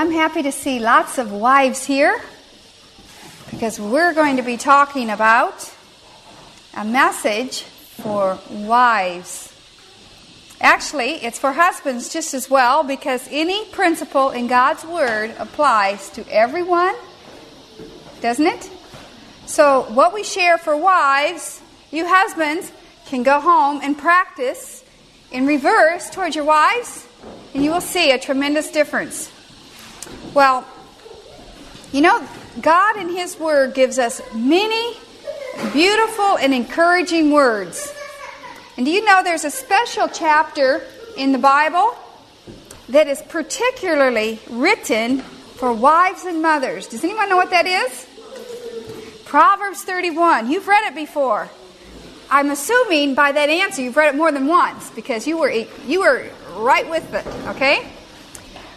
I'm happy to see lots of wives here because we're going to be talking about a message for wives. Actually, it's for husbands just as well because any principle in God's Word applies to everyone, doesn't it? So, what we share for wives, you husbands can go home and practice in reverse towards your wives, and you will see a tremendous difference. Well, you know, God in His Word gives us many beautiful and encouraging words. And do you know there's a special chapter in the Bible that is particularly written for wives and mothers? Does anyone know what that is? Proverbs 31. You've read it before. I'm assuming by that answer you've read it more than once because you were you were right with it, okay?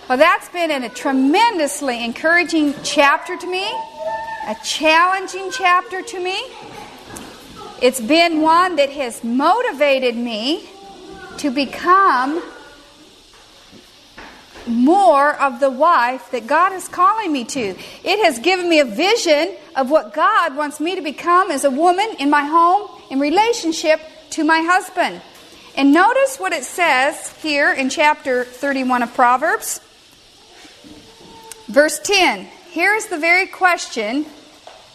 Well, that's been a tremendously encouraging chapter to me, a challenging chapter to me. It's been one that has motivated me to become more of the wife that God is calling me to. It has given me a vision of what God wants me to become as a woman in my home in relationship to my husband. And notice what it says here in chapter 31 of Proverbs. Verse 10 here's the very question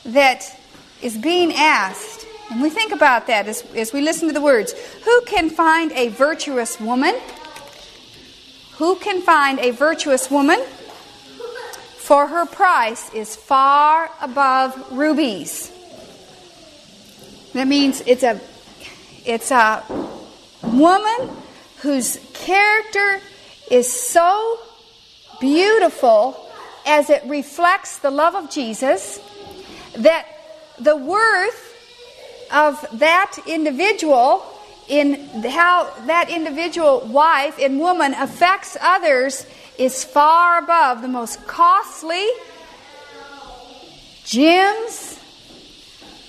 that is being asked. And we think about that as, as we listen to the words Who can find a virtuous woman? Who can find a virtuous woman? For her price is far above rubies. That means it's a it's a woman whose character is so beautiful as it reflects the love of Jesus, that the worth of that individual in how that individual wife and woman affects others is far above the most costly gems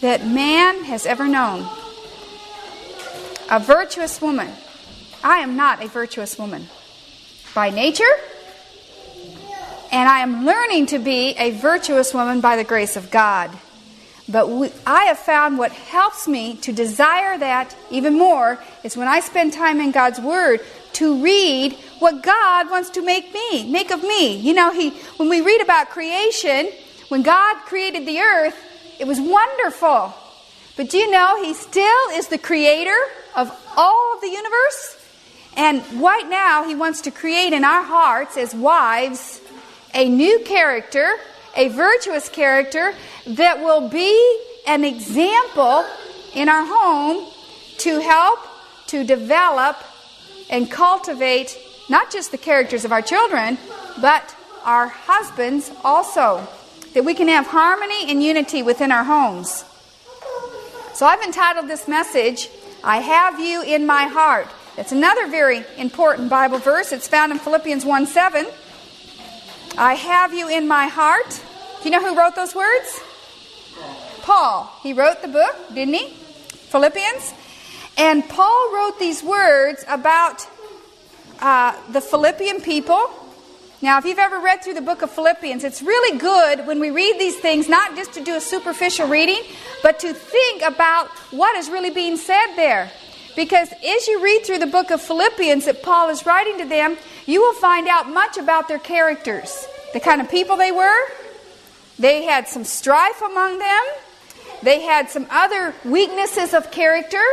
that man has ever known. A virtuous woman. I am not a virtuous woman by nature and I am learning to be a virtuous woman by the grace of God. But we, I have found what helps me to desire that even more is when I spend time in God's Word to read what God wants to make me, make of me. You know, He when we read about creation, when God created the earth, it was wonderful. But do you know He still is the creator of all of the universe? And right now He wants to create in our hearts as wives a new character, a virtuous character that will be an example in our home to help to develop and cultivate not just the characters of our children, but our husbands also. That we can have harmony and unity within our homes. So I've entitled this message, I Have You in My Heart. It's another very important Bible verse. It's found in Philippians 1 7. I have you in my heart. Do you know who wrote those words? Paul. He wrote the book, didn't he? Philippians. And Paul wrote these words about uh, the Philippian people. Now, if you've ever read through the book of Philippians, it's really good when we read these things, not just to do a superficial reading, but to think about what is really being said there. Because as you read through the book of Philippians that Paul is writing to them, you will find out much about their characters, the kind of people they were. They had some strife among them, they had some other weaknesses of character.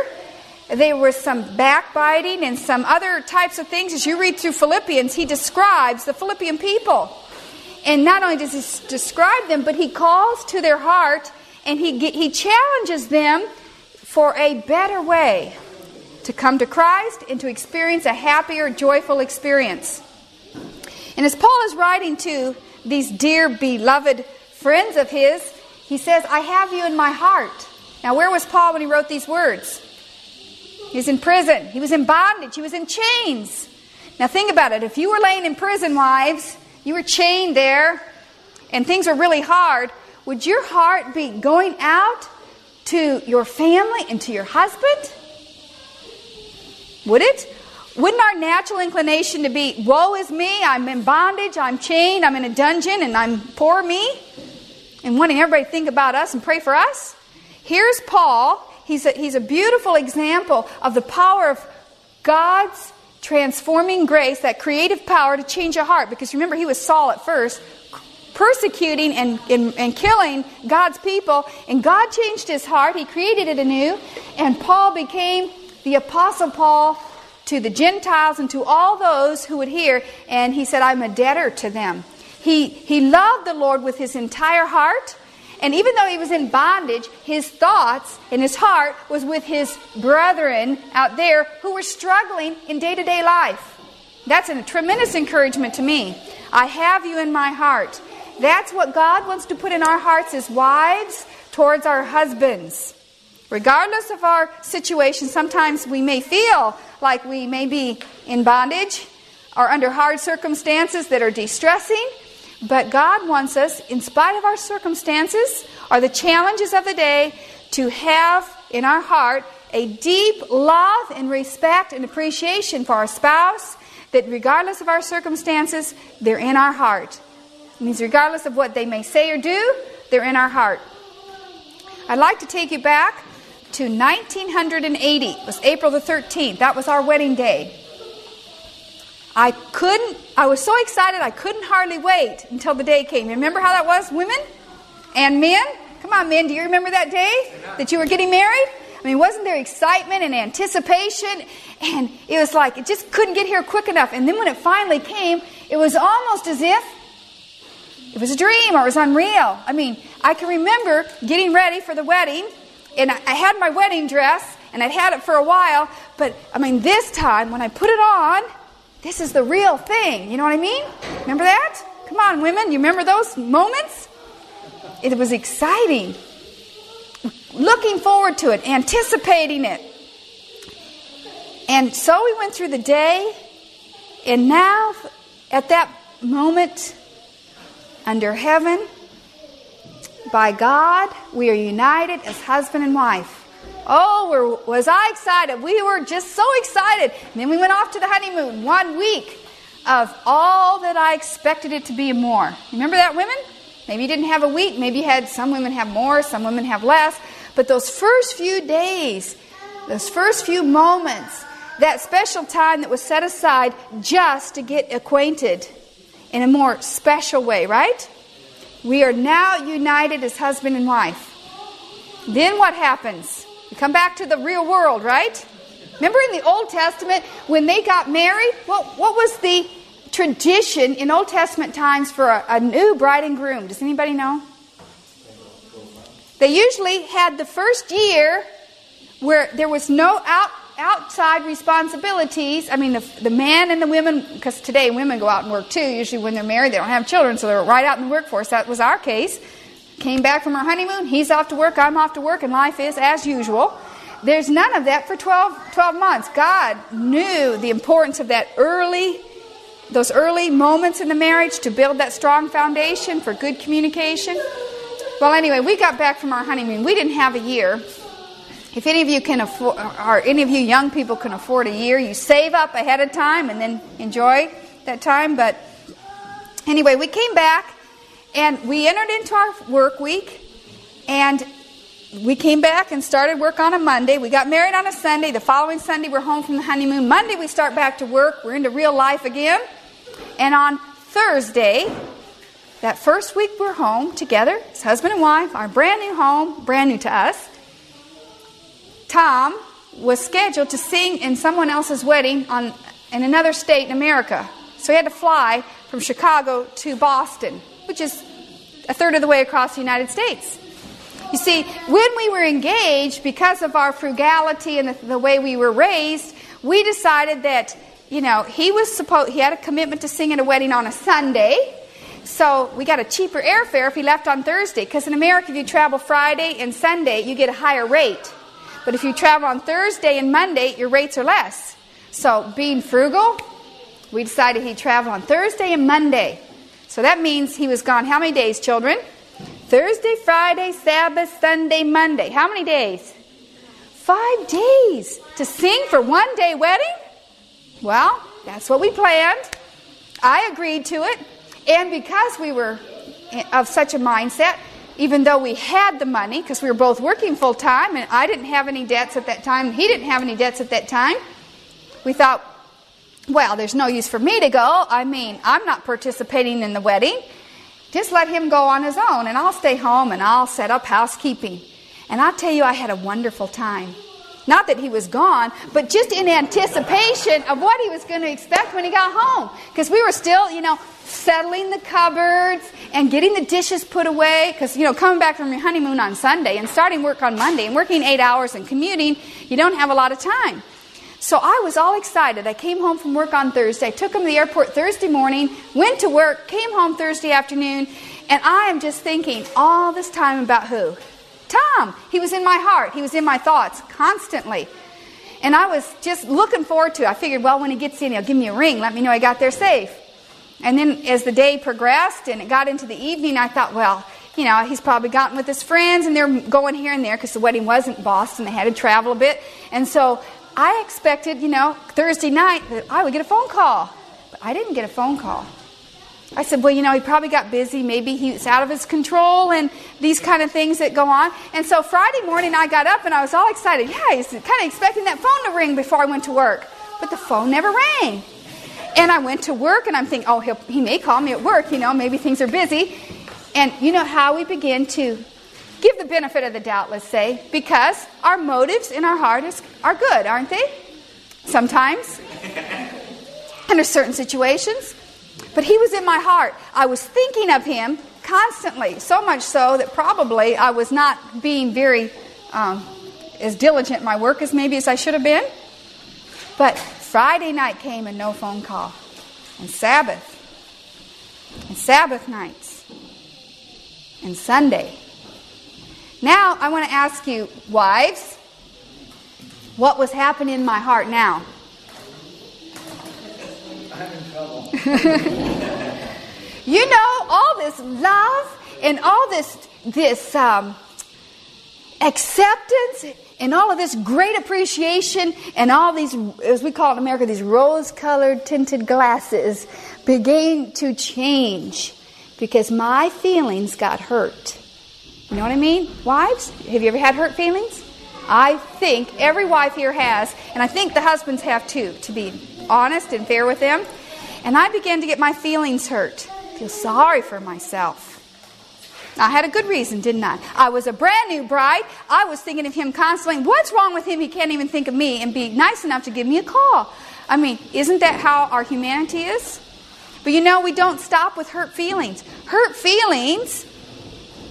There was some backbiting and some other types of things. As you read through Philippians, he describes the Philippian people. And not only does he describe them, but he calls to their heart and he, he challenges them for a better way to come to Christ and to experience a happier, joyful experience. And as Paul is writing to these dear, beloved friends of his, he says, I have you in my heart. Now, where was Paul when he wrote these words? He was in prison, he was in bondage, he was in chains. Now, think about it. If you were laying in prison, wives, you were chained there, and things were really hard, would your heart be going out to your family and to your husband? Would it? Wouldn't our natural inclination to be, woe is me, I'm in bondage, I'm chained, I'm in a dungeon, and I'm poor me? And wanting everybody to think about us and pray for us? Here's Paul. He's a, he's a beautiful example of the power of God's transforming grace, that creative power to change a heart. Because remember, he was Saul at first, persecuting and, and, and, killing God's people. And God changed his heart. He created it anew. And Paul became the Apostle Paul to the Gentiles and to all those who would hear. And he said, I'm a debtor to them. He, he loved the Lord with his entire heart. And even though he was in bondage, his thoughts and his heart was with his brethren out there who were struggling in day to day life. That's a tremendous encouragement to me. I have you in my heart. That's what God wants to put in our hearts as wives towards our husbands. Regardless of our situation, sometimes we may feel like we may be in bondage or under hard circumstances that are distressing. But God wants us, in spite of our circumstances or the challenges of the day, to have in our heart a deep love and respect and appreciation for our spouse, that regardless of our circumstances, they're in our heart. It means regardless of what they may say or do, they're in our heart. I'd like to take you back to 1980. It was April the 13th. That was our wedding day. I couldn't, I was so excited I couldn't hardly wait until the day came. You Remember how that was, women and men? Come on, men, do you remember that day that you were getting married? I mean, wasn't there excitement and anticipation? And it was like, it just couldn't get here quick enough. And then when it finally came, it was almost as if it was a dream or it was unreal. I mean, I can remember getting ready for the wedding, and I had my wedding dress, and I'd had it for a while, but I mean, this time when I put it on, this is the real thing. You know what I mean? Remember that? Come on, women. You remember those moments? It was exciting. Looking forward to it, anticipating it. And so we went through the day, and now, at that moment, under heaven, by God, we are united as husband and wife. Oh, was I excited. We were just so excited. And then we went off to the honeymoon, one week of all that I expected it to be more. Remember that, women? Maybe you didn't have a week. Maybe you had some women have more, some women have less. But those first few days, those first few moments, that special time that was set aside just to get acquainted in a more special way, right? We are now united as husband and wife. Then what happens? We come back to the real world, right? Remember in the Old Testament when they got married? What, what was the tradition in Old Testament times for a, a new bride and groom? Does anybody know? They usually had the first year where there was no out, outside responsibilities. I mean, the, the man and the women, because today women go out and work too. Usually when they're married, they don't have children, so they're right out in the workforce. That was our case. Came back from our honeymoon, he's off to work, I'm off to work, and life is as usual. There's none of that for 12, 12 months. God knew the importance of that early, those early moments in the marriage to build that strong foundation for good communication. Well, anyway, we got back from our honeymoon. We didn't have a year. If any of you can afford, or any of you young people can afford a year, you save up ahead of time and then enjoy that time. But anyway, we came back and we entered into our work week, and we came back and started work on a Monday. We got married on a Sunday. The following Sunday, we're home from the honeymoon. Monday, we start back to work. We're into real life again. And on Thursday, that first week we're home together, as husband and wife, our brand new home, brand new to us. Tom was scheduled to sing in someone else's wedding on, in another state in America. So he had to fly from Chicago to Boston which is a third of the way across the United States. You see, when we were engaged, because of our frugality and the, the way we were raised, we decided that, you know, he was supposed, he had a commitment to sing at a wedding on a Sunday. So we got a cheaper airfare if he left on Thursday. Because in America, if you travel Friday and Sunday, you get a higher rate. But if you travel on Thursday and Monday, your rates are less. So being frugal, we decided he'd travel on Thursday and Monday. So that means he was gone how many days, children? Thursday, Friday, Sabbath, Sunday, Monday. How many days? Five days to sing for one day wedding? Well, that's what we planned. I agreed to it. And because we were of such a mindset, even though we had the money, because we were both working full time, and I didn't have any debts at that time, he didn't have any debts at that time, we thought, well, there's no use for me to go. I mean, I'm not participating in the wedding. Just let him go on his own, and I'll stay home and I'll set up housekeeping. And I'll tell you, I had a wonderful time. Not that he was gone, but just in anticipation of what he was going to expect when he got home. Because we were still, you know, settling the cupboards and getting the dishes put away. Because, you know, coming back from your honeymoon on Sunday and starting work on Monday and working eight hours and commuting, you don't have a lot of time. So I was all excited. I came home from work on Thursday, took him to the airport Thursday morning, went to work, came home Thursday afternoon, and I am just thinking all this time about who? Tom. He was in my heart, he was in my thoughts constantly. And I was just looking forward to it. I figured, well, when he gets in, he'll give me a ring, let me know I got there safe. And then as the day progressed and it got into the evening, I thought, well, you know, he's probably gotten with his friends and they're going here and there because the wedding wasn't Boston. They had to travel a bit. And so I expected, you know, Thursday night that I would get a phone call. But I didn't get a phone call. I said, well, you know, he probably got busy. Maybe he's out of his control and these kind of things that go on. And so Friday morning I got up and I was all excited. Yeah, he's kind of expecting that phone to ring before I went to work. But the phone never rang. And I went to work and I'm thinking, oh, he may call me at work, you know, maybe things are busy. And you know how we begin to give the benefit of the doubt, let's say, because our motives in our heart is, are good, aren't they? Sometimes. Under certain situations. But he was in my heart. I was thinking of him constantly, so much so that probably I was not being very um, as diligent in my work as maybe as I should have been. But Friday night came and no phone call. And Sabbath. And Sabbath nights. And Sunday. Now I want to ask you, wives, what was happening in my heart now? you know, all this love and all this this um, acceptance and all of this great appreciation and all these, as we call it in America, these rose-colored tinted glasses began to change because my feelings got hurt. You know what I mean? Wives, have you ever had hurt feelings? I think every wife here has, and I think the husbands have too, to be honest and fair with them. And I began to get my feelings hurt, feel sorry for myself. I had a good reason, didn't I? I was a brand new bride. I was thinking of him constantly. What's wrong with him? He can't even think of me and be nice enough to give me a call. I mean, isn't that how our humanity is? But you know, we don't stop with hurt feelings. Hurt feelings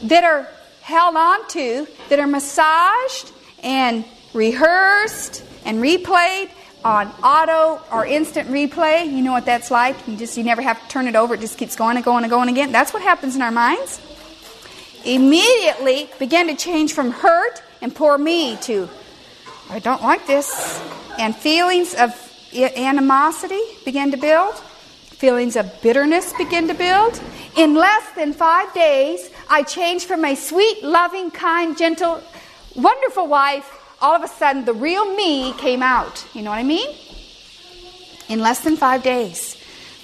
that are held on to, that are massaged and rehearsed and replayed on auto or instant replay. You know what that's like? You just you never have to turn it over, it just keeps going and going and going again. That's what happens in our minds. Immediately began to change from hurt and poor me to I don't like this. And feelings of animosity began to build. Feelings of bitterness began to build. In less than five days, I changed from a sweet, loving, kind, gentle, wonderful wife all of a sudden the real me came out. You know what I mean? In less than five days.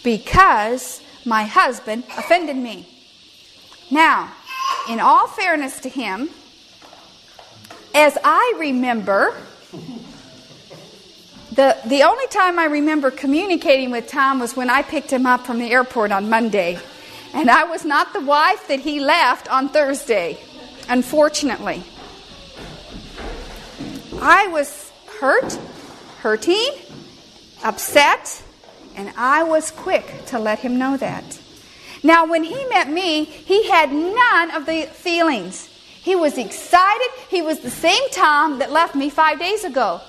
Because my husband offended me. Now, in all fairness to him, as I remember, the, the only time I remember communicating with Tom was when I picked him up from the airport on Monday. And I was not the wife that he left on Thursday, unfortunately. I was hurt, hurting, upset, and I was quick to let him know that. Now, when he met me, he had none of the feelings. He was excited. He was the same Tom that left me five days ago.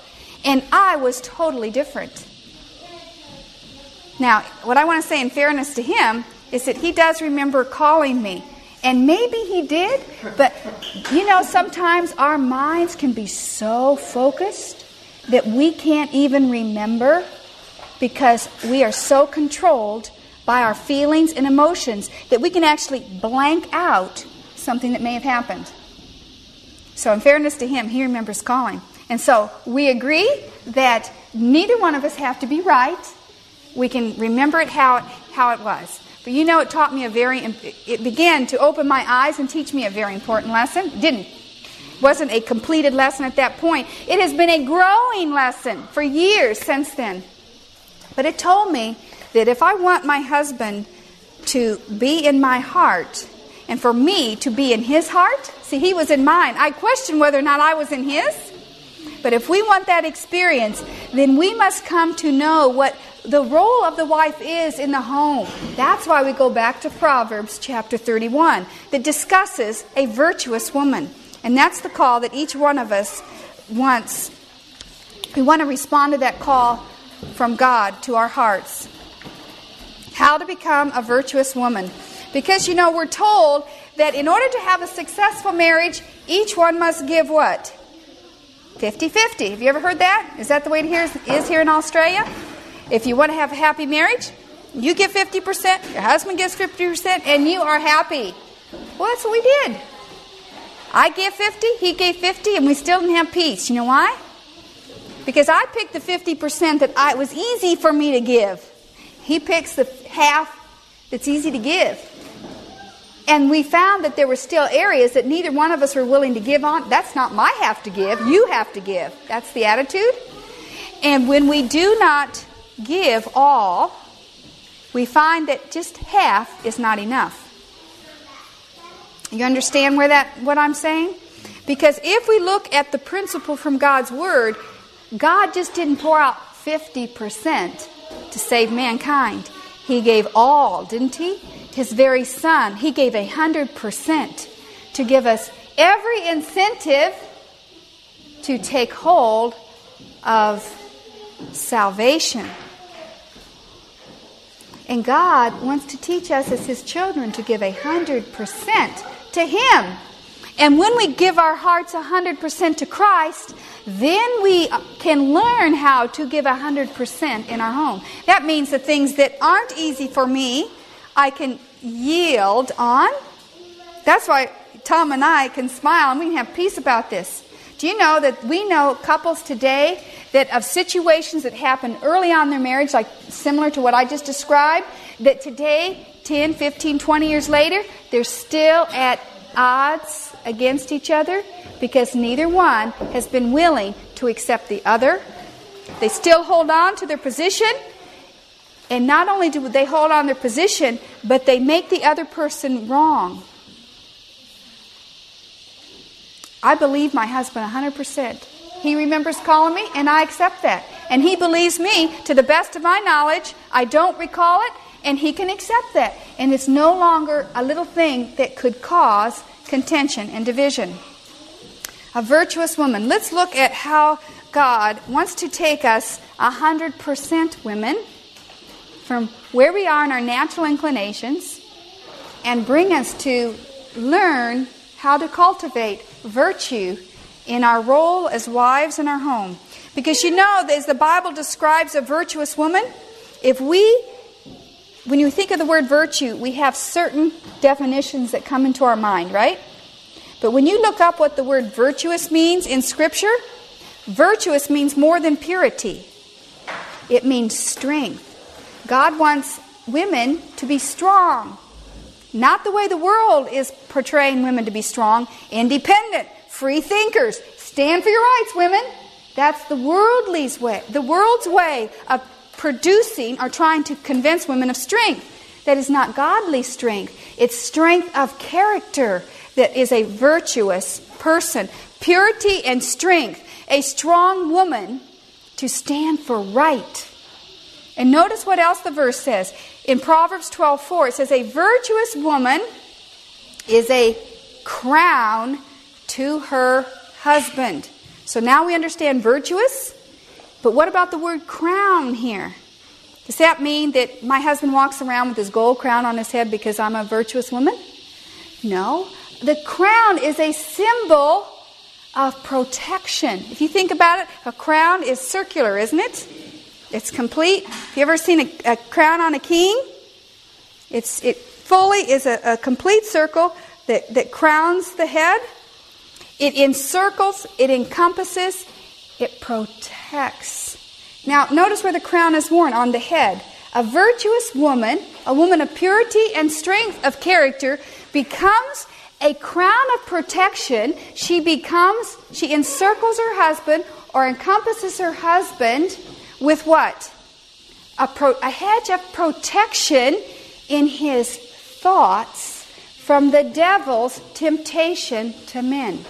And I was totally different. Now, what I want to say in fairness to him is that he does remember calling me and maybe he did, but you know, sometimes our minds can be so focused that we can't even remember because we are so controlled by our feelings and emotions that we can actually blank out something that may have happened. So, in fairness to him, he remembers calling. And so we agree that neither one of us have to be right. We can remember it how it, how it was. But you know, it taught me a very, it began to open my eyes and teach me a very important lesson. Didn't, wasn't a completed lesson at that point. It has been a growing lesson for years since then. But it told me that if I want my husband to be in my heart and for me to be in his heart, see, he was in mine. I question whether or not I was in his. But if we want that experience, then we must come to know what the role of the wife is in the home. That's why we go back to Proverbs chapter 31 that discusses a virtuous woman. And that's the call that each one of us wants. We want to respond to that call from God to our hearts. How to become a virtuous woman. Because, you know, we're told that in order to have a successful marriage, each one must give what? 50 50. Have you ever heard that? Is that the way it is here in Australia? If you want to have a happy marriage, you give 50%, your husband gives 50%, and you are happy. Well, that's what we did. I gave 50, he gave 50, and we still didn't have peace. You know why? Because I picked the 50% that I, it was easy for me to give. He picks the half that's easy to give. And we found that there were still areas that neither one of us were willing to give on. That's not my have to give, you have to give. That's the attitude. And when we do not give all, we find that just half is not enough. You understand where that what I'm saying? Because if we look at the principle from God's word, God just didn't pour out 50% to save mankind. He gave all, didn't he? his very son, he gave a hundred percent to give us every incentive to take hold of salvation. And God wants to teach us as his children to give a hundred percent to him. And when we give our hearts a hundred percent to Christ, then we uh, can learn how to give a hundred percent in our home. That means the things that aren't easy for me, I can yield on. That's why Tom and I can smile and we can have peace about this. Do you know that we know couples today that of situations that happen early on in their marriage, like similar to what I just described, that today, 10, 15, 20 years later, they're still at odds against each other because neither one has been willing to accept the other. They still hold on to their position and not only do they hold on their position, but they make the other person wrong. I believe my husband 100%. He remembers calling me, and I accept that. And he believes me to the best of my knowledge. I don't recall it, and he can accept that. And it's no longer a little thing that could cause contention and division. A virtuous woman. Let's look at how God wants to take us 100% women from where we are in our natural inclinations and bring us to learn how to cultivate virtue in our role as wives in our home. Because you know, as the Bible describes a virtuous woman, if we, when you think of the word virtue, we have certain definitions that come into our mind, right? But when you look up what the word virtuous means in Scripture, virtuous means more than purity, it means strength. God wants women to be strong. Not the way the world is portraying women to be strong, independent, free thinkers. Stand for your rights, women. That's the worldly's way, the world's way of producing or trying to convince women of strength. That is not godly strength. It's strength of character that is a virtuous person. Purity and strength. A strong woman to stand for right and notice what else the verse says. In Proverbs 12 4, it says, A virtuous woman is a crown to her husband. So now we understand virtuous, but what about the word crown here? Does that mean that my husband walks around with his gold crown on his head because I'm a virtuous woman? No. The crown is a symbol of protection. If you think about it, a crown is circular, isn't it? It's complete. Have you ever seen a, a crown on a king? It's, it fully is a, a complete circle that, that crowns the head. It encircles, it encompasses, it protects. Now, notice where the crown is worn on the head. A virtuous woman, a woman of purity and strength of character, becomes a crown of protection. She becomes, she encircles her husband or encompasses her husband with what? A, pro, a hedge of protection in his thoughts from the devil's temptation to men.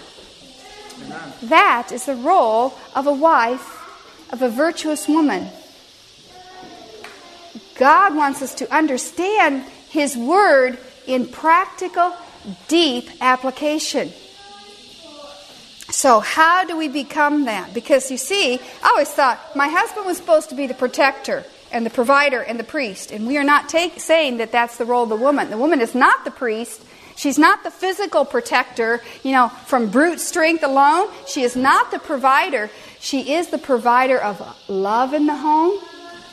That is the role of a wife, of a virtuous woman. God wants us to understand His Word in practical, deep application. So, how do we become that? Because you see, I always thought my husband was supposed to be the protector and the provider and the priest. And we are not take, saying that that's the role of the woman. The woman is not the priest. She's not the physical protector, you know, from brute strength alone. She is not the provider. She is the provider of love in the home,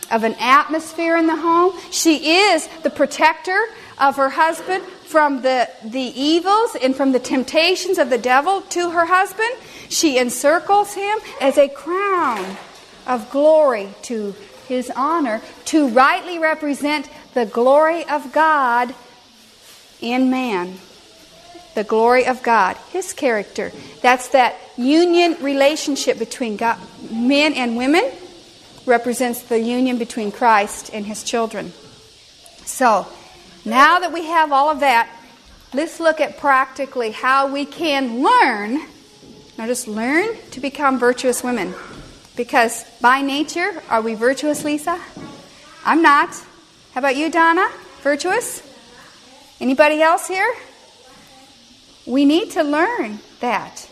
of an atmosphere in the home. She is the protector of her husband from the, the evils and from the temptations of the devil to her husband. She encircles him as a crown of glory to his honor to rightly represent the glory of God in man. The glory of God, his character. That's that union relationship between God, men and women represents the union between Christ and his children. So, now that we have all of that, let's look at practically how we can learn, now just learn to become virtuous women. Because by nature, are we virtuous, Lisa? I'm not. How about you, Donna? Virtuous? Anybody else here? We need to learn that.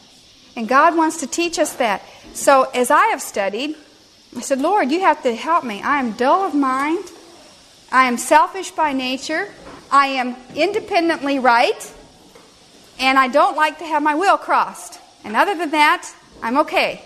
And God wants to teach us that. So as I have studied, I said, Lord, you have to help me. I am dull of mind. I am selfish by nature. I am independently right. And I don't like to have my will crossed. And other than that, I'm okay.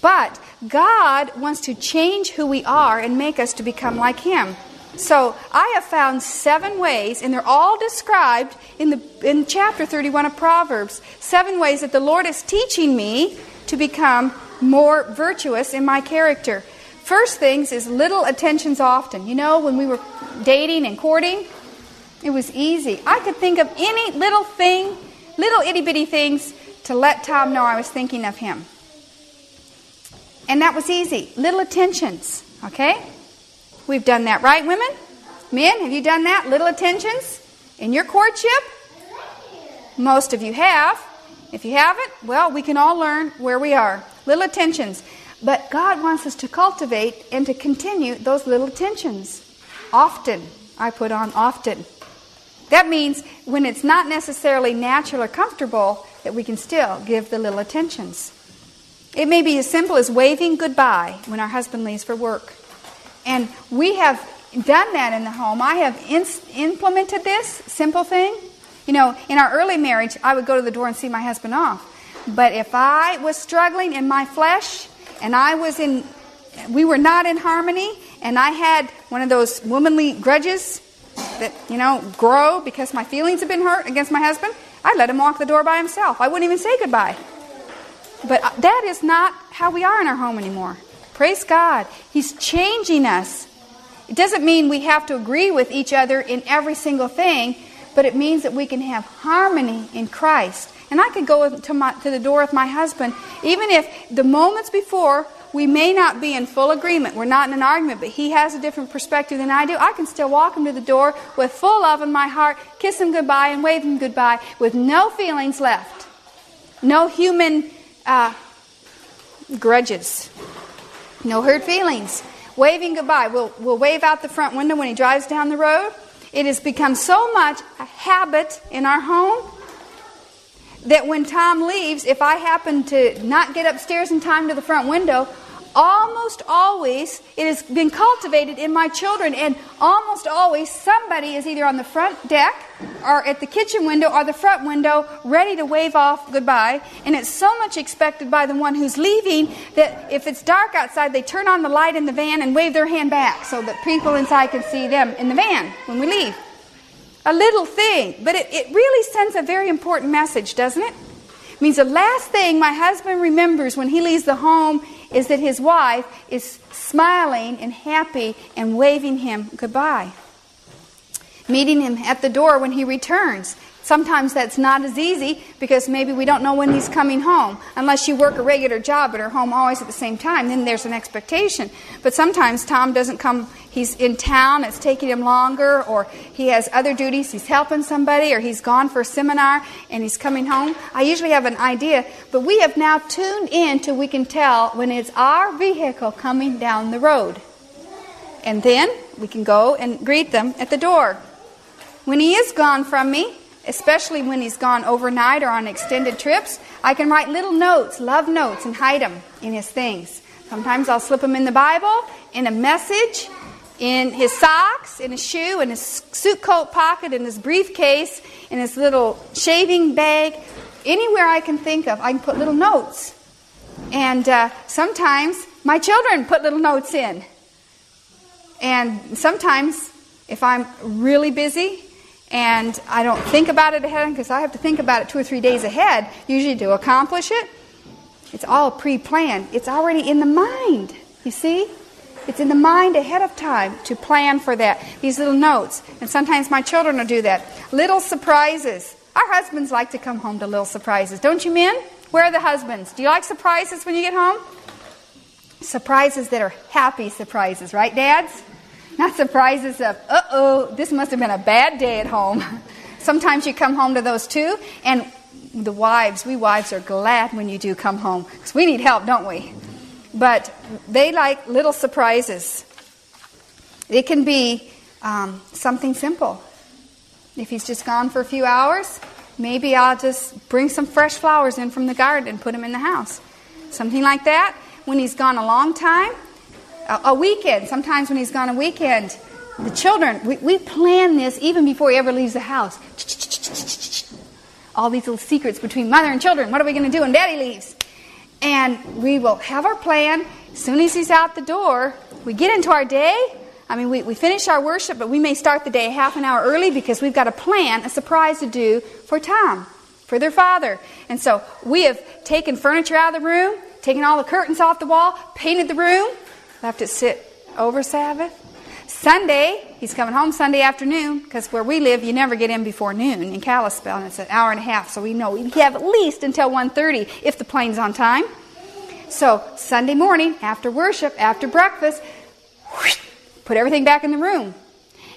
But God wants to change who we are and make us to become like Him. So I have found seven ways, and they're all described in the in chapter 31 of Proverbs. Seven ways that the Lord is teaching me to become more virtuous in my character. First things is little attentions often. You know, when we were dating and courting, it was easy. I could think of any little thing, little itty bitty things, to let Tom know I was thinking of him. And that was easy. Little attentions, okay? We've done that, right, women? Men, have you done that? Little attentions in your courtship? Most of you have. If you haven't, well, we can all learn where we are. Little attentions. But God wants us to cultivate and to continue those little attentions. Often. I put on often. That means when it's not necessarily natural or comfortable, that we can still give the little attentions. It may be as simple as waving goodbye when our husband leaves for work. And we have done that in the home. I have in- implemented this simple thing. You know, in our early marriage, I would go to the door and see my husband off. But if I was struggling in my flesh and I was in, we were not in harmony, and I had one of those womanly grudges that, you know, grow because my feelings have been hurt against my husband, I'd let him walk the door by himself. I wouldn't even say goodbye. But uh, that is not how we are in our home anymore. Praise God. He's changing us. It doesn't mean we have to agree with each other in every single thing, but it means that we can have harmony in Christ. And I could go to, my, to the door with my husband, even if the moments before we may not be in full agreement. We're not in an argument, but he has a different perspective than I do. I can still walk him to the door with full love in my heart, kiss him goodbye, and wave him goodbye with no feelings left. No human uh, grudges, no hurt feelings. Waving goodbye. We'll, we'll wave out the front window when he drives down the road. It has become so much a habit in our home that when Tom leaves, if I happen to not get upstairs in time to the front window, almost always it has been cultivated in my children, and almost always somebody is either on the front deck or at the kitchen window or the front window ready to wave off goodbye. And it's so much expected by the one who's leaving that if it's dark outside, they turn on the light in the van and wave their hand back so that people inside can see them in the van when we leave. A little thing, but it, it really sends a very important message, doesn't it? It means the last thing my husband remembers when he leaves the home is that his wife is smiling and happy and waving him goodbye. Meeting him at the door when he returns. Sometimes that's not as easy because maybe we don't know when he's coming home. Unless you work a regular job but are home always at the same time, then there's an expectation. But sometimes Tom doesn't come, he's in town, it's taking him longer, or he has other duties, he's helping somebody, or he's gone for a seminar and he's coming home. I usually have an idea, but we have now tuned in till we can tell when it's our vehicle coming down the road. And then we can go and greet them at the door. When he is gone from me, especially when he's gone overnight or on extended trips, I can write little notes, love notes, and hide them in his things. Sometimes I'll slip them in the Bible, in a message, in his socks, in his shoe, in his suit coat pocket, in his briefcase, in his little shaving bag. Anywhere I can think of, I can put little notes. And uh, sometimes my children put little notes in. And sometimes, if I'm really busy, and I don't think about it ahead because I have to think about it two or three days ahead, usually to accomplish it. It's all pre planned, it's already in the mind, you see? It's in the mind ahead of time to plan for that. These little notes. And sometimes my children will do that. Little surprises. Our husbands like to come home to little surprises. Don't you, men? Where are the husbands? Do you like surprises when you get home? Surprises that are happy surprises, right, dads? Not surprises of, uh oh, this must have been a bad day at home. Sometimes you come home to those too, and the wives, we wives are glad when you do come home because we need help, don't we? But they like little surprises. It can be um, something simple. If he's just gone for a few hours, maybe I'll just bring some fresh flowers in from the garden and put them in the house. Something like that. When he's gone a long time, a, weekend, sometimes when he's gone a weekend, the children, we, we plan this even before he ever leaves the house. All these little secrets between mother and children. What are we going to do when daddy leaves? And we will have our plan. As soon as he's out the door, we get into our day. I mean, we, we finish our worship, but we may start the day half an hour early because we've got a plan, a surprise to do for Tom, for their father. And so we have taken furniture out of the room, taken all the curtains off the wall, painted the room, left it sit over Sabbath. Sunday, he's coming home Sunday afternoon because where we live, you never get in before noon in Kalispell, and it's an hour and a half, so we know we have at least until 1.30 if the plane's on time. So Sunday morning, after worship, after breakfast, whoosh, put everything back in the room.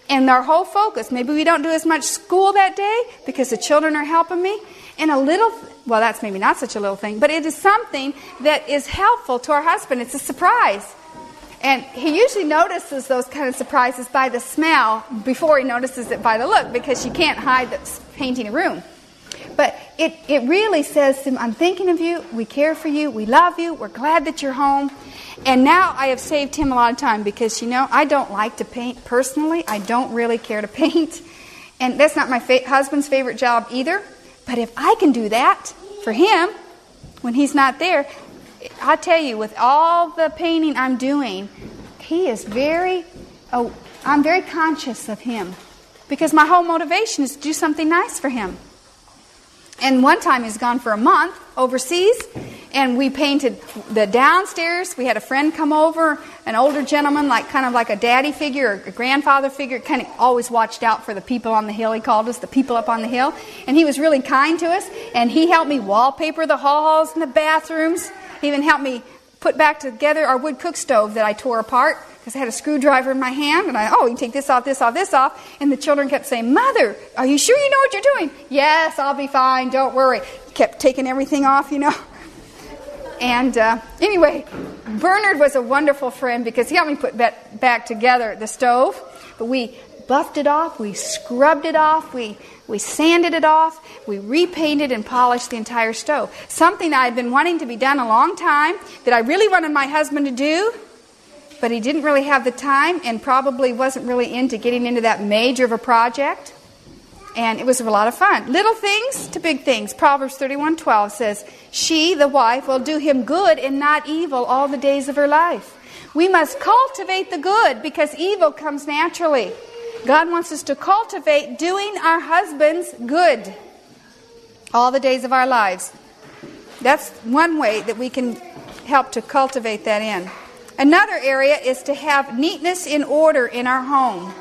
And our whole focus, maybe we don't do as much school that day because the children are helping me. And a little, well, that's maybe not such a little thing, but it is something that is helpful to our husband. It's a surprise. And he usually notices those kind of surprises by the smell before he notices it by the look because you can't hide that's painting a room. But it, it really says to him, I'm thinking of you, we care for you, we love you, we're glad that you're home. And now I have saved him a lot of time because, you know, I don't like to paint personally. I don't really care to paint. And that's not my fa- husband's favorite job either. But if I can do that for him when he's not there, I tell you, with all the painting I'm doing, he is very, oh, I'm very conscious of him because my whole motivation is to do something nice for him. And one time he's gone for a month overseas, and we painted the downstairs. We had a friend come over, an older gentleman, like kind of like a daddy figure or a grandfather figure, kind of always watched out for the people on the hill. He called us the people up on the hill. And he was really kind to us, and he helped me wallpaper the halls and the bathrooms. He even helped me put back together our wood cook stove that I tore apart because I had a screwdriver in my hand, and I, oh, you take this off, this off, this off. And the children kept saying, Mother, are you sure you know what you're doing? Yes, I'll be fine, don't worry. Kept taking everything off, you know. And uh, anyway, Bernard was a wonderful friend because he helped me put back together the stove. But we buffed it off, we scrubbed it off, we we sanded it off, we repainted and polished the entire stove. Something I had been wanting to be done a long time that I really wanted my husband to do, but he didn't really have the time and probably wasn't really into getting into that major of a project. And it was a lot of fun. Little things to big things. Proverbs 31:12 says, "She, the wife, will do him good and not evil all the days of her life." We must cultivate the good because evil comes naturally. God wants us to cultivate doing our husbands good all the days of our lives. That's one way that we can help to cultivate that in. Another area is to have neatness in order in our home.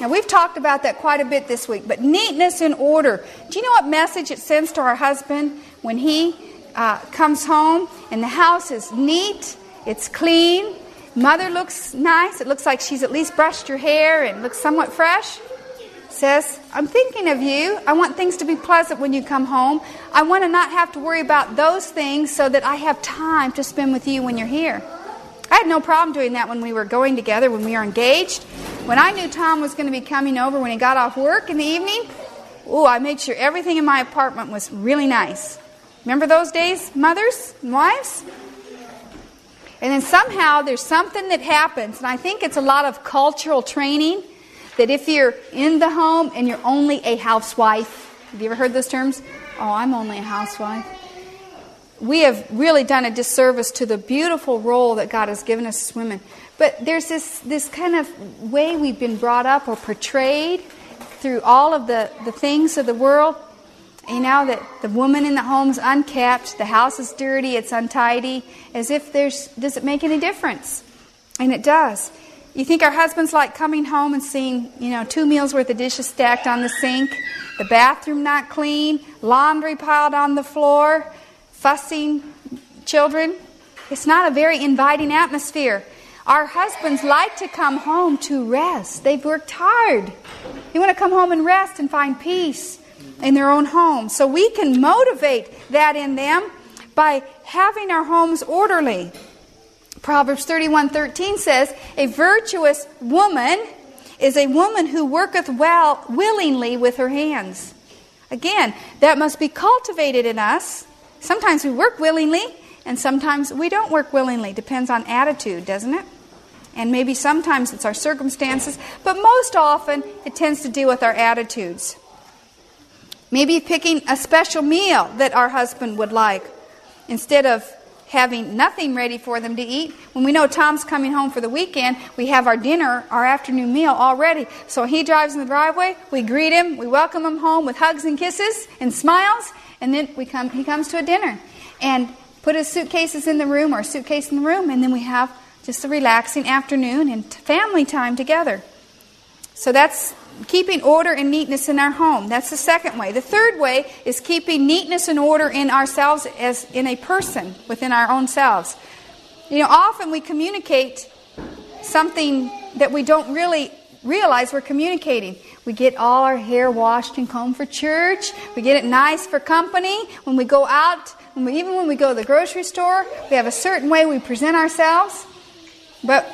Now, we've talked about that quite a bit this week, but neatness in order. Do you know what message it sends to our husband when he uh, comes home and the house is neat, it's clean, mother looks nice, it looks like she's at least brushed her hair and looks somewhat fresh? Says, I'm thinking of you. I want things to be pleasant when you come home. I want to not have to worry about those things so that I have time to spend with you when you're here. I had no problem doing that when we were going together, when we were engaged. When I knew Tom was going to be coming over when he got off work in the evening, oh, I made sure everything in my apartment was really nice. Remember those days, mothers and wives? And then somehow there's something that happens, and I think it's a lot of cultural training that if you're in the home and you're only a housewife, have you ever heard those terms? Oh, I'm only a housewife. We have really done a disservice to the beautiful role that God has given us as women. But there's this, this kind of way we've been brought up or portrayed through all of the, the things of the world. You know, that the woman in the home's unkept, the house is dirty, it's untidy, as if there's, does it make any difference? And it does. You think our husbands like coming home and seeing, you know, two meals worth of dishes stacked on the sink, the bathroom not clean, laundry piled on the floor, fussing children? It's not a very inviting atmosphere. Our husbands like to come home to rest. They've worked hard. They want to come home and rest and find peace in their own home. So we can motivate that in them by having our homes orderly. Proverbs 31:13 says, "A virtuous woman is a woman who worketh well willingly with her hands." Again, that must be cultivated in us. Sometimes we work willingly, and sometimes we don't work willingly. Depends on attitude, doesn't it? And maybe sometimes it's our circumstances, but most often it tends to deal with our attitudes. Maybe picking a special meal that our husband would like instead of having nothing ready for them to eat. When we know Tom's coming home for the weekend, we have our dinner, our afternoon meal all ready. So he drives in the driveway, we greet him, we welcome him home with hugs and kisses and smiles, and then we come he comes to a dinner. And put his suitcases in the room or suitcase in the room, and then we have just a relaxing afternoon and family time together. So that's keeping order and neatness in our home. That's the second way. The third way is keeping neatness and order in ourselves as in a person within our own selves. You know, often we communicate something that we don't really realize we're communicating. We get all our hair washed and combed for church. We get it nice for company. When we go out, when we, even when we go to the grocery store, we have a certain way we present ourselves. But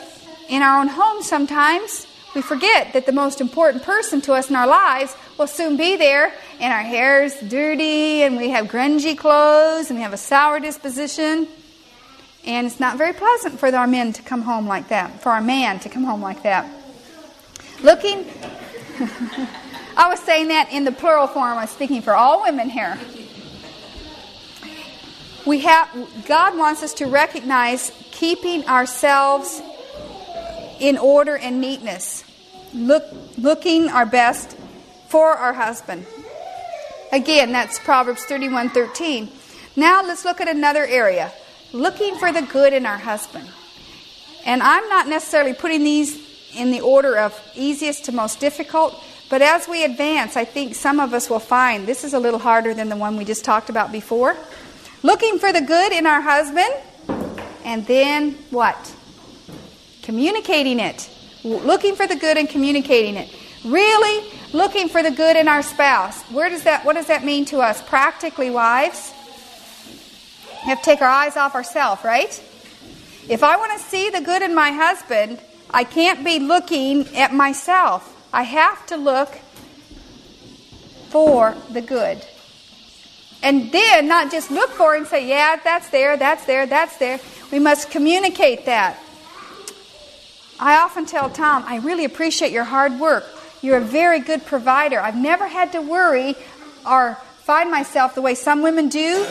in our own home, sometimes we forget that the most important person to us in our lives will soon be there, and our hair is dirty, and we have grungy clothes, and we have a sour disposition. And it's not very pleasant for our men to come home like that, for our man to come home like that. Looking, I was saying that in the plural form, I'm speaking for all women here. We have, God wants us to recognize keeping ourselves in order and neatness, Look, looking our best for our husband. Again, that's Proverbs 31:13. Now let's look at another area, looking for the good in our husband. And I'm not necessarily putting these in the order of easiest to most difficult, but as we advance, I think some of us will find this is a little harder than the one we just talked about before. Looking for the good in our husband and then what? Communicating it. Looking for the good and communicating it. Really looking for the good in our spouse. Where does that what does that mean to us? Practically, wives. We have to take our eyes off ourselves, right? If I want to see the good in my husband, I can't be looking at myself. I have to look for the good. And then not just look for it and say, yeah, that's there, that's there, that's there. We must communicate that. I often tell Tom, I really appreciate your hard work. You're a very good provider. I've never had to worry or find myself the way some women do,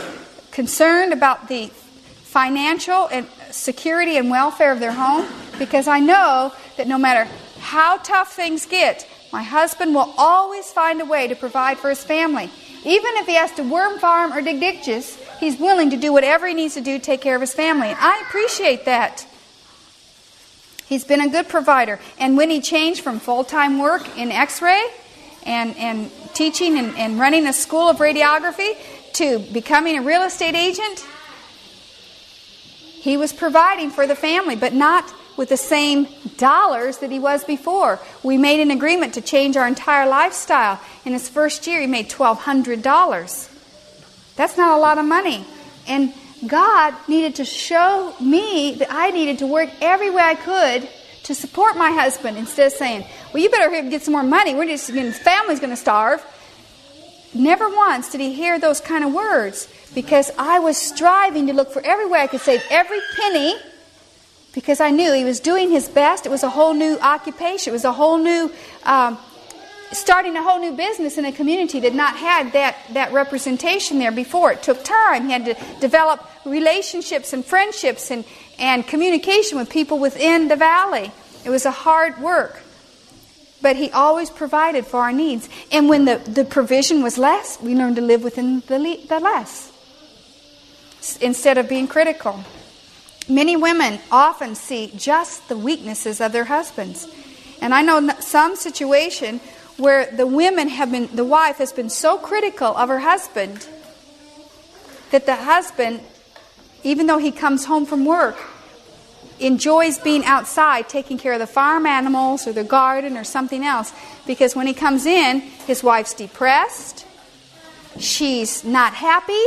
concerned about the financial and security and welfare of their home, because I know that no matter how tough things get, my husband will always find a way to provide for his family. Even if he has to worm farm or dig ditches, he's willing to do whatever he needs to do to take care of his family. I appreciate that. He's been a good provider. And when he changed from full time work in x ray and, and teaching and, and running a school of radiography to becoming a real estate agent, he was providing for the family, but not with the same dollars that he was before. We made an agreement to change our entire lifestyle. In his first year, he made $1,200. That's not a lot of money. And God needed to show me that I needed to work every way I could to support my husband instead of saying, Well, you better get some more money. We're just, the family's going to starve. Never once did he hear those kind of words because I was striving to look for every way I could save every penny because I knew he was doing his best. It was a whole new occupation, it was a whole new. Um, starting a whole new business in a community that not had that, that representation there before. It took time. He had to develop relationships and friendships and, and communication with people within the valley. It was a hard work. But he always provided for our needs. And when the, the provision was less, we learned to live within the, le- the less instead of being critical. Many women often see just the weaknesses of their husbands. And I know some situation where the women have been, the wife has been so critical of her husband that the husband, even though he comes home from work, enjoys being outside taking care of the farm animals or the garden or something else. Because when he comes in, his wife's depressed, she's not happy,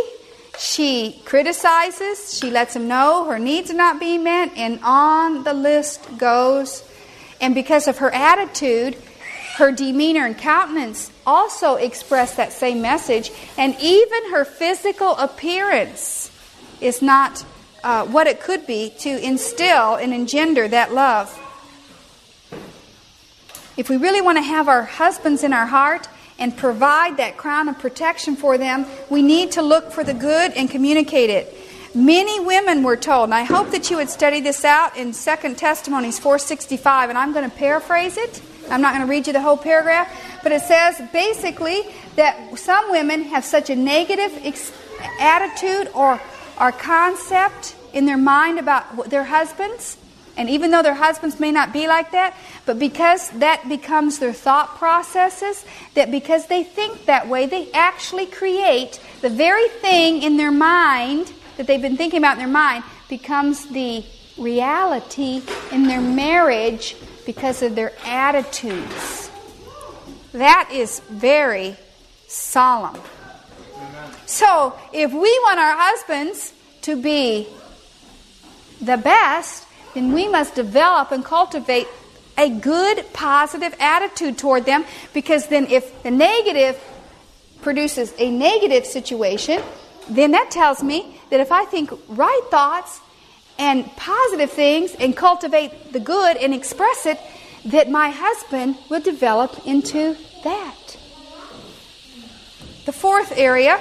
she criticizes, she lets him know her needs are not being met, and on the list goes. And because of her attitude, her demeanor and countenance also express that same message, and even her physical appearance is not uh, what it could be to instill and engender that love. If we really want to have our husbands in our heart and provide that crown of protection for them, we need to look for the good and communicate it. Many women were told, and I hope that you would study this out in Second Testimonies 465, and I'm going to paraphrase it. I'm not going to read you the whole paragraph, but it says basically that some women have such a negative ex- attitude or, or concept in their mind about their husbands. And even though their husbands may not be like that, but because that becomes their thought processes, that because they think that way, they actually create the very thing in their mind that they've been thinking about in their mind becomes the reality in their marriage because of their attitudes. That is very solemn. So, if we want our husbands to be the best, then we must develop and cultivate a good, positive attitude toward them because then, if the negative produces a negative situation, then that tells me that if I think right thoughts and positive things and cultivate the good and express it, that my husband will develop into that. The fourth area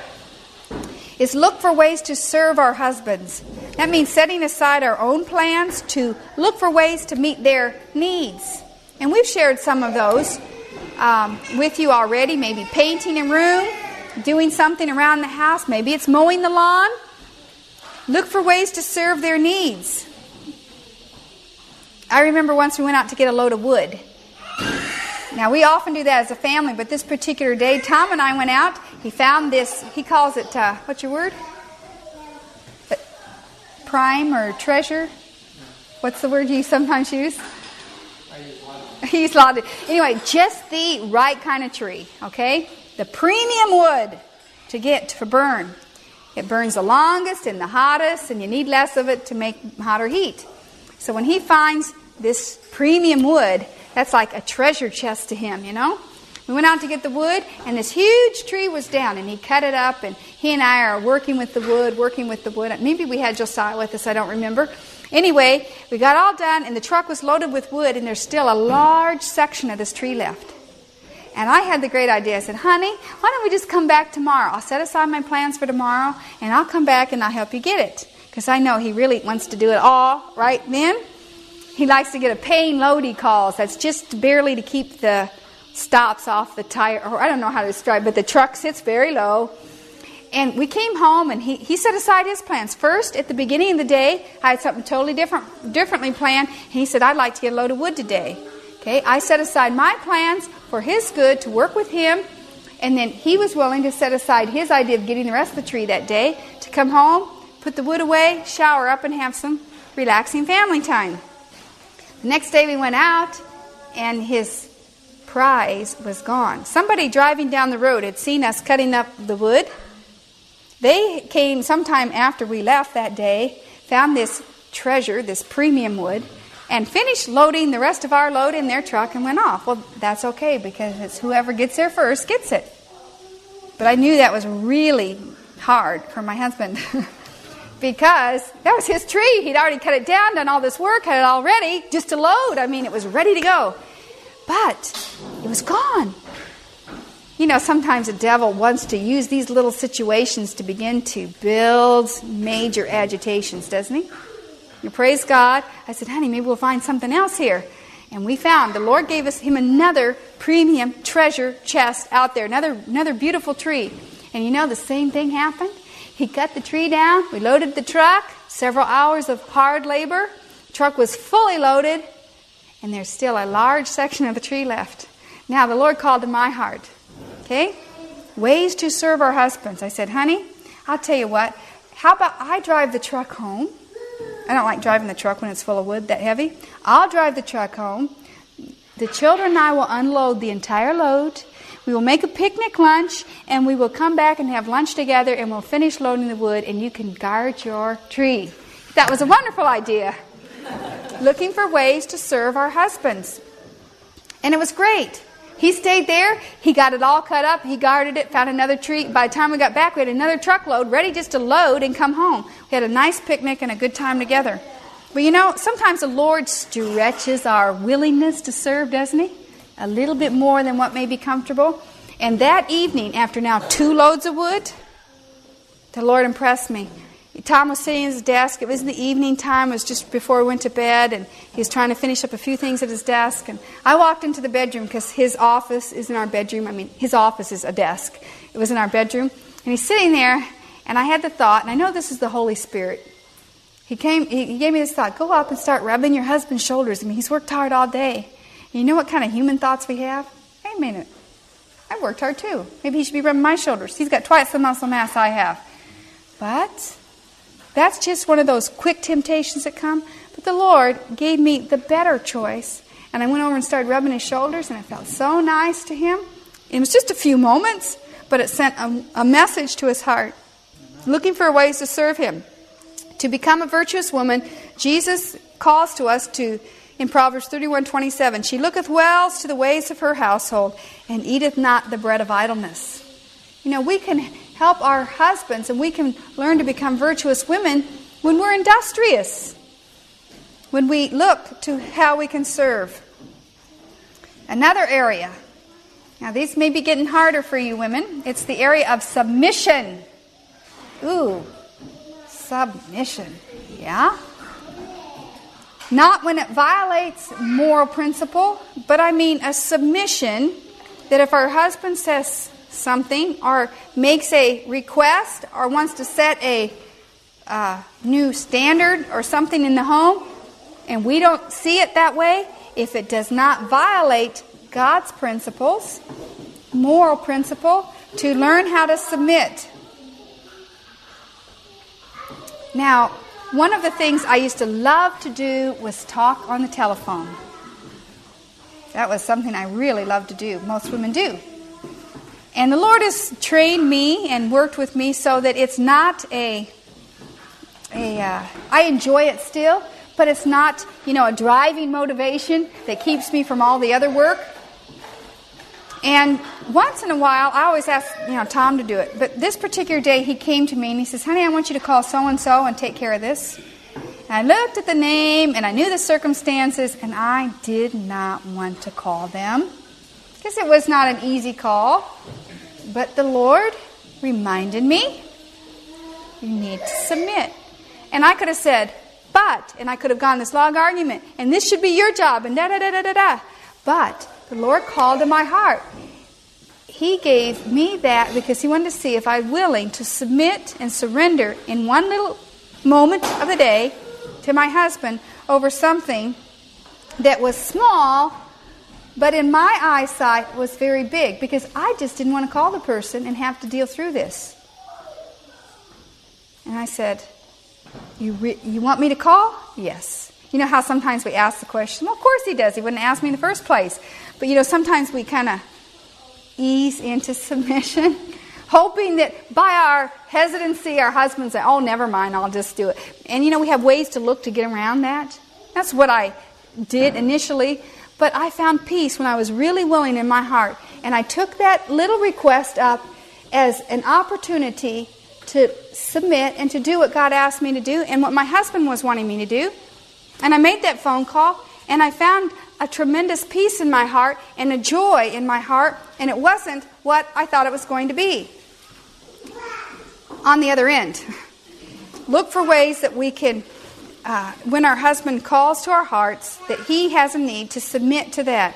is look for ways to serve our husbands. That means setting aside our own plans to look for ways to meet their needs. And we've shared some of those um, with you already, maybe painting a room, doing something around the house, maybe it's mowing the lawn. Look for ways to serve their needs. I remember once we went out to get a load of wood. Now, we often do that as a family, but this particular day, Tom and I went out. He found this, he calls it, uh, what's your word? Prime or treasure? What's the word you sometimes use? He's lauded. Anyway, just the right kind of tree, okay? The premium wood to get to burn. It burns the longest and the hottest, and you need less of it to make hotter heat. So when he finds this premium wood, that's like a treasure chest to him, you know? We went out to get the wood, and this huge tree was down, and he cut it up, and he and I are working with the wood, working with the wood. Maybe we had Josiah with us, I don't remember. Anyway, we got all done, and the truck was loaded with wood, and there's still a large section of this tree left. And I had the great idea. I said, honey, why don't we just come back tomorrow? I'll set aside my plans for tomorrow, and I'll come back and I'll help you get it. Because I know he really wants to do it all right then. He likes to get a paying load, he calls. That's just barely to keep the stops off the tire, or I don't know how to describe but the truck sits very low. And we came home, and he, he set aside his plans. First, at the beginning of the day, I had something totally different, differently planned. He said, I'd like to get a load of wood today. Okay, I set aside my plans for his good to work with him, and then he was willing to set aside his idea of getting the rest of the tree that day to come home, put the wood away, shower up, and have some relaxing family time. The next day we went out, and his prize was gone. Somebody driving down the road had seen us cutting up the wood. They came sometime after we left that day, found this treasure, this premium wood, and finished loading the rest of our load in their truck and went off. Well, that's okay because it's whoever gets there first gets it. But I knew that was really hard for my husband because that was his tree. He'd already cut it down, done all this work, had it all ready just to load. I mean, it was ready to go. But it was gone. You know, sometimes the devil wants to use these little situations to begin to build major agitations, doesn't he? You praise God. I said, honey, maybe we'll find something else here. And we found the Lord gave us him another premium treasure chest out there, another another beautiful tree. And you know the same thing happened? He cut the tree down, we loaded the truck, several hours of hard labor. The truck was fully loaded, and there's still a large section of the tree left. Now the Lord called to my heart. Okay? Ways to serve our husbands. I said, honey, I'll tell you what. How about I drive the truck home? I don't like driving the truck when it's full of wood that heavy. I'll drive the truck home. The children and I will unload the entire load. We will make a picnic lunch and we will come back and have lunch together and we'll finish loading the wood and you can guard your tree. That was a wonderful idea. Looking for ways to serve our husbands. And it was great. He stayed there. He got it all cut up. He guarded it, found another tree. By the time we got back, we had another truckload ready just to load and come home. We had a nice picnic and a good time together. But you know, sometimes the Lord stretches our willingness to serve, doesn't He? A little bit more than what may be comfortable. And that evening, after now two loads of wood, the Lord impressed me. Tom was sitting at his desk. It was in the evening time. It was just before we went to bed, and he was trying to finish up a few things at his desk. And I walked into the bedroom because his office is in our bedroom. I mean, his office is a desk. It was in our bedroom, and he's sitting there. And I had the thought, and I know this is the Holy Spirit. He came. He gave me this thought: go up and start rubbing your husband's shoulders. I mean, he's worked hard all day. And you know what kind of human thoughts we have? Wait a minute. I've worked hard too. Maybe he should be rubbing my shoulders. He's got twice the muscle mass I have. But that's just one of those quick temptations that come. But the Lord gave me the better choice. And I went over and started rubbing his shoulders, and I felt so nice to him. It was just a few moments, but it sent a, a message to his heart. Looking for ways to serve him. To become a virtuous woman, Jesus calls to us to in Proverbs 31 27. She looketh well to the ways of her household and eateth not the bread of idleness. You know, we can help our husbands and we can learn to become virtuous women when we're industrious, when we look to how we can serve. Another area. Now, these may be getting harder for you women. It's the area of submission. Ooh, submission. Yeah? Not when it violates moral principle, but I mean a submission that if our husband says something or makes a request or wants to set a uh, new standard or something in the home, and we don't see it that way, if it does not violate God's principles, moral principle, to learn how to submit. Now, one of the things I used to love to do was talk on the telephone. That was something I really loved to do. Most women do. And the Lord has trained me and worked with me so that it's not a, a uh, I enjoy it still, but it's not, you know, a driving motivation that keeps me from all the other work. And once in a while, I always ask, you know, Tom to do it. But this particular day, he came to me and he says, honey, I want you to call so and so and take care of this. And I looked at the name and I knew the circumstances, and I did not want to call them because it was not an easy call. But the Lord reminded me, you need to submit. And I could have said, but, and I could have gone this long argument, and this should be your job, and da da da da da da. But the Lord called to my heart. He gave me that because he wanted to see if I'm willing to submit and surrender in one little moment of the day to my husband over something that was small, but in my eyesight was very big because I just didn't want to call the person and have to deal through this. And I said, You, re- you want me to call? Yes. You know how sometimes we ask the question? Well, of course he does. He wouldn't ask me in the first place. But you know, sometimes we kind of ease into submission, hoping that by our hesitancy, our husbands say, Oh, never mind, I'll just do it. And you know, we have ways to look to get around that. That's what I did initially. But I found peace when I was really willing in my heart. And I took that little request up as an opportunity to submit and to do what God asked me to do and what my husband was wanting me to do. And I made that phone call and I found a tremendous peace in my heart and a joy in my heart, and it wasn't what I thought it was going to be. On the other end, look for ways that we can uh, when our husband calls to our hearts that he has a need to submit to that.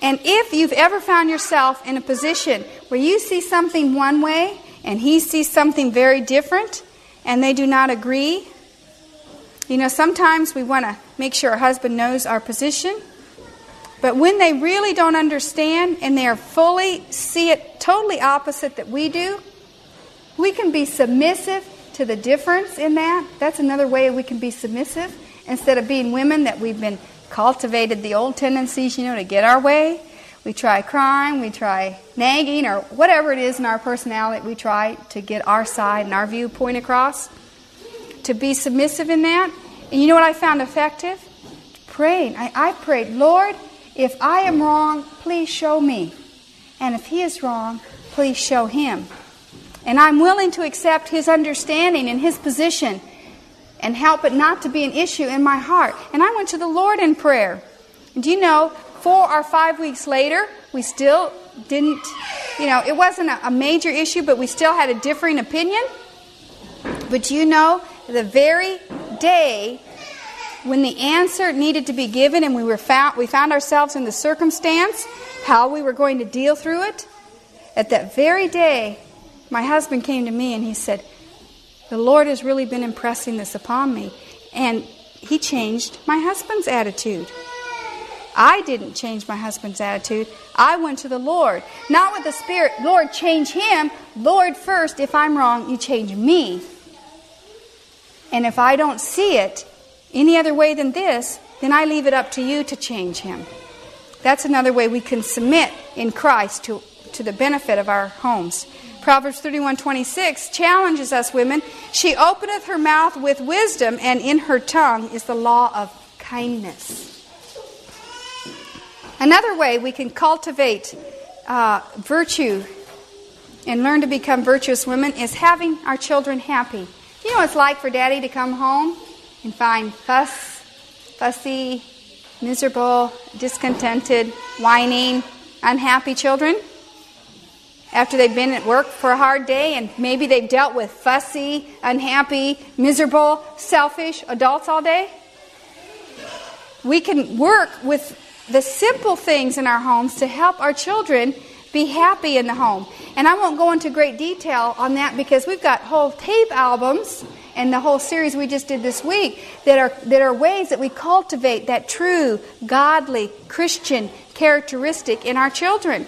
And if you've ever found yourself in a position where you see something one way and he sees something very different and they do not agree, you know, sometimes we want to make sure our husband knows our position. But when they really don't understand and they are fully see it totally opposite that we do, we can be submissive to the difference in that. That's another way we can be submissive. Instead of being women that we've been cultivated the old tendencies, you know, to get our way. We try crying, we try nagging, or whatever it is in our personality, we try to get our side and our viewpoint across. To be submissive in that. And you know what I found effective? Praying. I, I prayed, Lord, if I am wrong, please show me. And if he is wrong, please show him. And I'm willing to accept his understanding and his position and help it not to be an issue in my heart. And I went to the Lord in prayer. And do you know, four or five weeks later, we still didn't, you know, it wasn't a, major issue, but we still had a differing opinion. But you know, the very day when the answer needed to be given and we were found we found ourselves in the circumstance how we were going to deal through it at that very day my husband came to me and he said, The Lord has really been impressing this upon me. And he changed my husband's attitude. I didn't change my husband's attitude. I went to the Lord. Not with the Spirit, Lord, change him. Lord, first, if I'm wrong, you change me. And if I don't see it any other way than this, then I leave it up to you to change him. That's another way we can submit in Christ to, to the benefit of our homes. Proverbs 31:26 challenges us women. She openeth her mouth with wisdom, and in her tongue is the law of kindness. Another way we can cultivate uh, virtue and learn to become virtuous women is having our children happy. You know what it's like for daddy to come home and find fuss, fussy, miserable, discontented, whining, unhappy children? After they've been at work for a hard day and maybe they've dealt with fussy, unhappy, miserable, selfish adults all day? We can work with the simple things in our homes to help our children be happy in the home. And I won't go into great detail on that because we've got whole tape albums and the whole series we just did this week that are that are ways that we cultivate that true godly Christian characteristic in our children.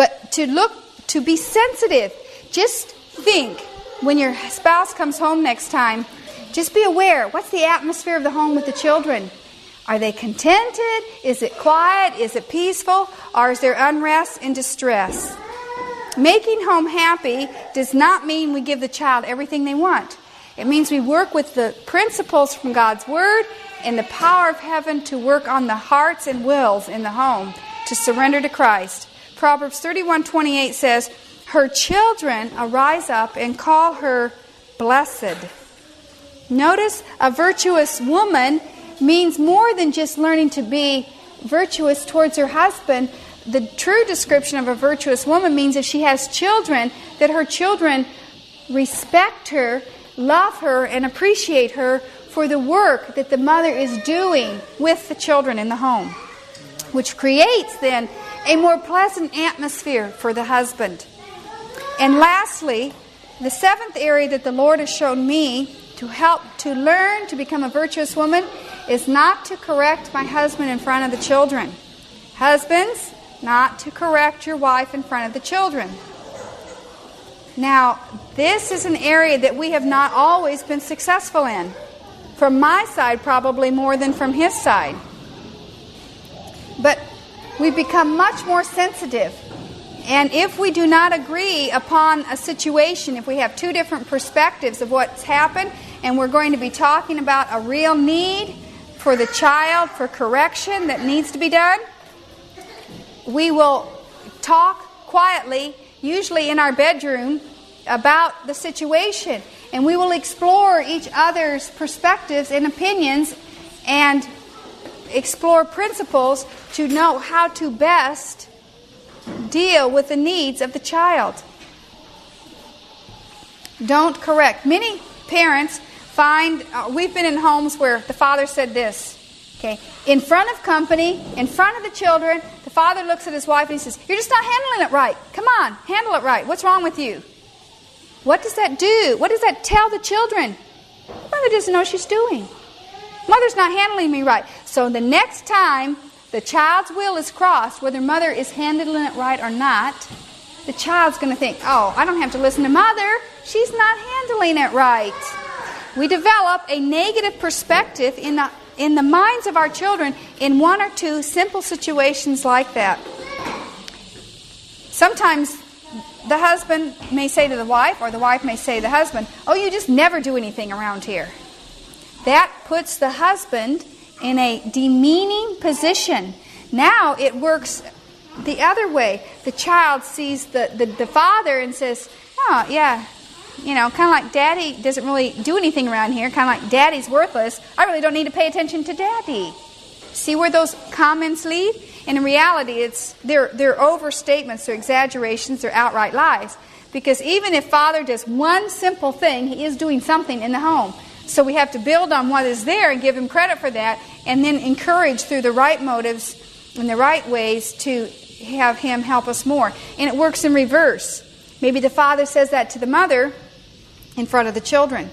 But to look, to be sensitive, just think when your spouse comes home next time, just be aware what's the atmosphere of the home with the children? Are they contented? Is it quiet? Is it peaceful? Or is there unrest and distress? Making home happy does not mean we give the child everything they want. It means we work with the principles from God's Word and the power of heaven to work on the hearts and wills in the home to surrender to Christ. Proverbs 31:28 says, "Her children arise up and call her blessed." Notice a virtuous woman means more than just learning to be virtuous towards her husband. The true description of a virtuous woman means if she has children, that her children respect her, love her, and appreciate her for the work that the mother is doing with the children in the home, which creates then a more pleasant atmosphere for the husband. And lastly, the seventh area that the Lord has shown me to help to learn to become a virtuous woman is not to correct my husband in front of the children. Husbands, not to correct your wife in front of the children. Now, this is an area that we have not always been successful in. From my side, probably more than from his side. But we've become much more sensitive. And if we do not agree upon a situation, if we have two different perspectives of what's happened, and we're going to be talking about a real need for the child, for correction that needs to be done, we will talk quietly, usually in our bedroom, about the situation. And we will explore each other's perspectives and opinions and explore principles to know how to best deal with the needs of the child. Don't correct. Many parents find, uh, we've been in homes where the father said this, okay, in front of company, in front of the children, the father looks at his wife and he says, You're just not handling it right. Come on, handle it right. What's wrong with you? What does that do? What does that tell the children? Mother doesn't know what she's doing. Mother's not handling me right. So the next time the child's will is crossed, whether mother is handling it right or not, the child's going to think, oh, I don't have to listen to mother. She's not handling it right. We develop a negative perspective in the, in the minds of our children in one or two simple situations like that. Sometimes the husband may say to the wife, or the wife may say to the husband, Oh, you just never do anything around here. That puts the husband in a demeaning position. Now it works the other way. The child sees the, the, the father and says, Oh, yeah, you know, kind of like daddy doesn't really do anything around here, kind of like daddy's worthless. I really don't need to pay attention to daddy. See where those comments lead? And in reality, it's they're, they're overstatements, they're exaggerations, they're outright lies. Because even if father does one simple thing, he is doing something in the home. So we have to build on what is there and give him credit for that, and then encourage through the right motives and the right ways to have him help us more. And it works in reverse. Maybe the father says that to the mother in front of the children.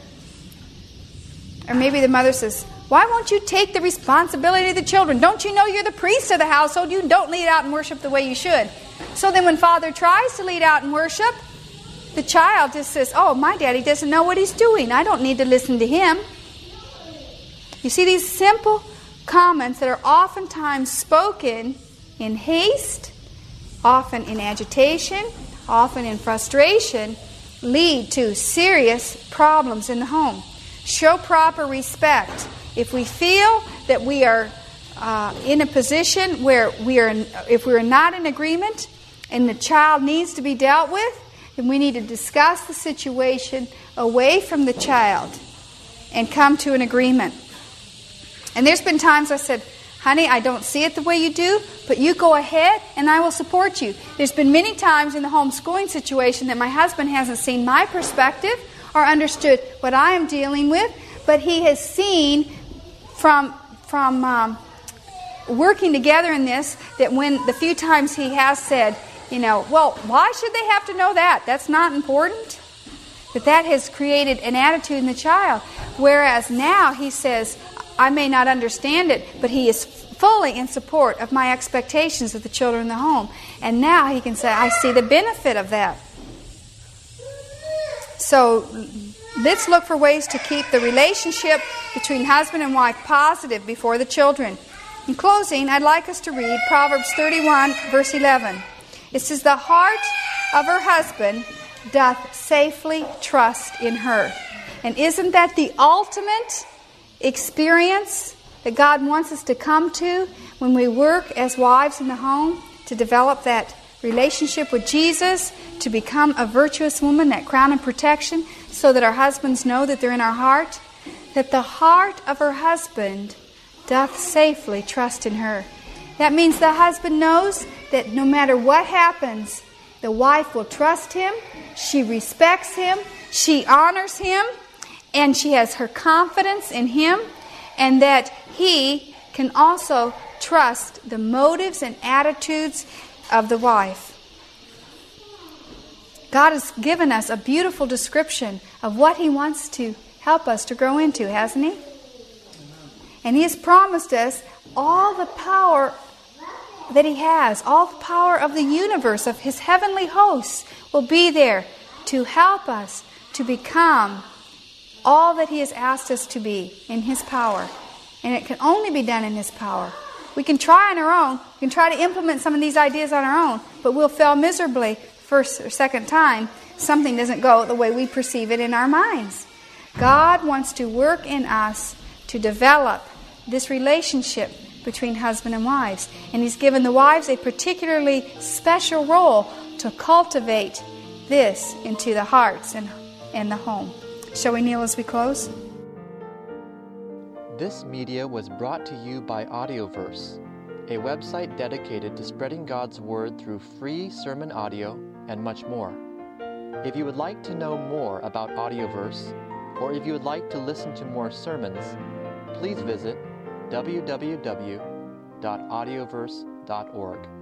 Or maybe the mother says, Why won't you take the responsibility of the children? Don't you know you're the priest of the household? You don't lead out and worship the way you should. So then, when father tries to lead out and worship, the child just says, Oh, my daddy doesn't know what he's doing. I don't need to listen to him. You see, these simple comments that are oftentimes spoken in haste, often in agitation, often in frustration, lead to serious problems in the home. Show proper respect. If we feel that we are uh, in a position where we are, if we are not in agreement and the child needs to be dealt with, then we need to discuss the situation away from the child and come to an agreement. And there's been times I said, honey, I don't see it the way you do, but you go ahead and I will support you. There's been many times in the homeschooling situation that my husband hasn't seen my perspective or understood what I am dealing with, but he has seen from from um, working together in this that when the few times he has said, you know, well, why should they have to know that? That's not important. But that has created an attitude in the child. Whereas now he says, I may not understand it, but he is fully in support of my expectations of the children in the home. And now he can say, I see the benefit of that. So let's look for ways to keep the relationship between husband and wife positive before the children. In closing, I'd like us to read Proverbs 31, verse 11. It says, The heart of her husband doth safely trust in her. And isn't that the ultimate experience that God wants us to come to when we work as wives in the home to develop that relationship with Jesus, to become a virtuous woman, that crown of protection, so that our husbands know that they're in our heart? That the heart of her husband doth safely trust in her. That means the husband knows that no matter what happens, the wife will trust him, she respects him, she honors him, and she has her confidence in him, and that he can also trust the motives and attitudes of the wife. God has given us a beautiful description of what He wants to help us to grow into, hasn't He? And He has promised us all the power that He has, all the power of the universe, of His heavenly hosts, will be there to help us to become all that He has asked us to be in His power. And it can only be done in His power. We can try on our own, we can try to implement some of these ideas on our own, but we'll fail miserably first or second time. Something doesn't go the way we perceive it in our minds. God wants to work in us to develop this relationship between husband and wives. And He's given the wives a particularly special role to cultivate this into the hearts and, and the home. Shall we kneel as we close? This media was brought to you by Audioverse, a website dedicated to spreading God's Word through free sermon audio and much more. If you would like to know more about Audioverse, or if you would like to listen to more sermons, please visit www.audioverse.org.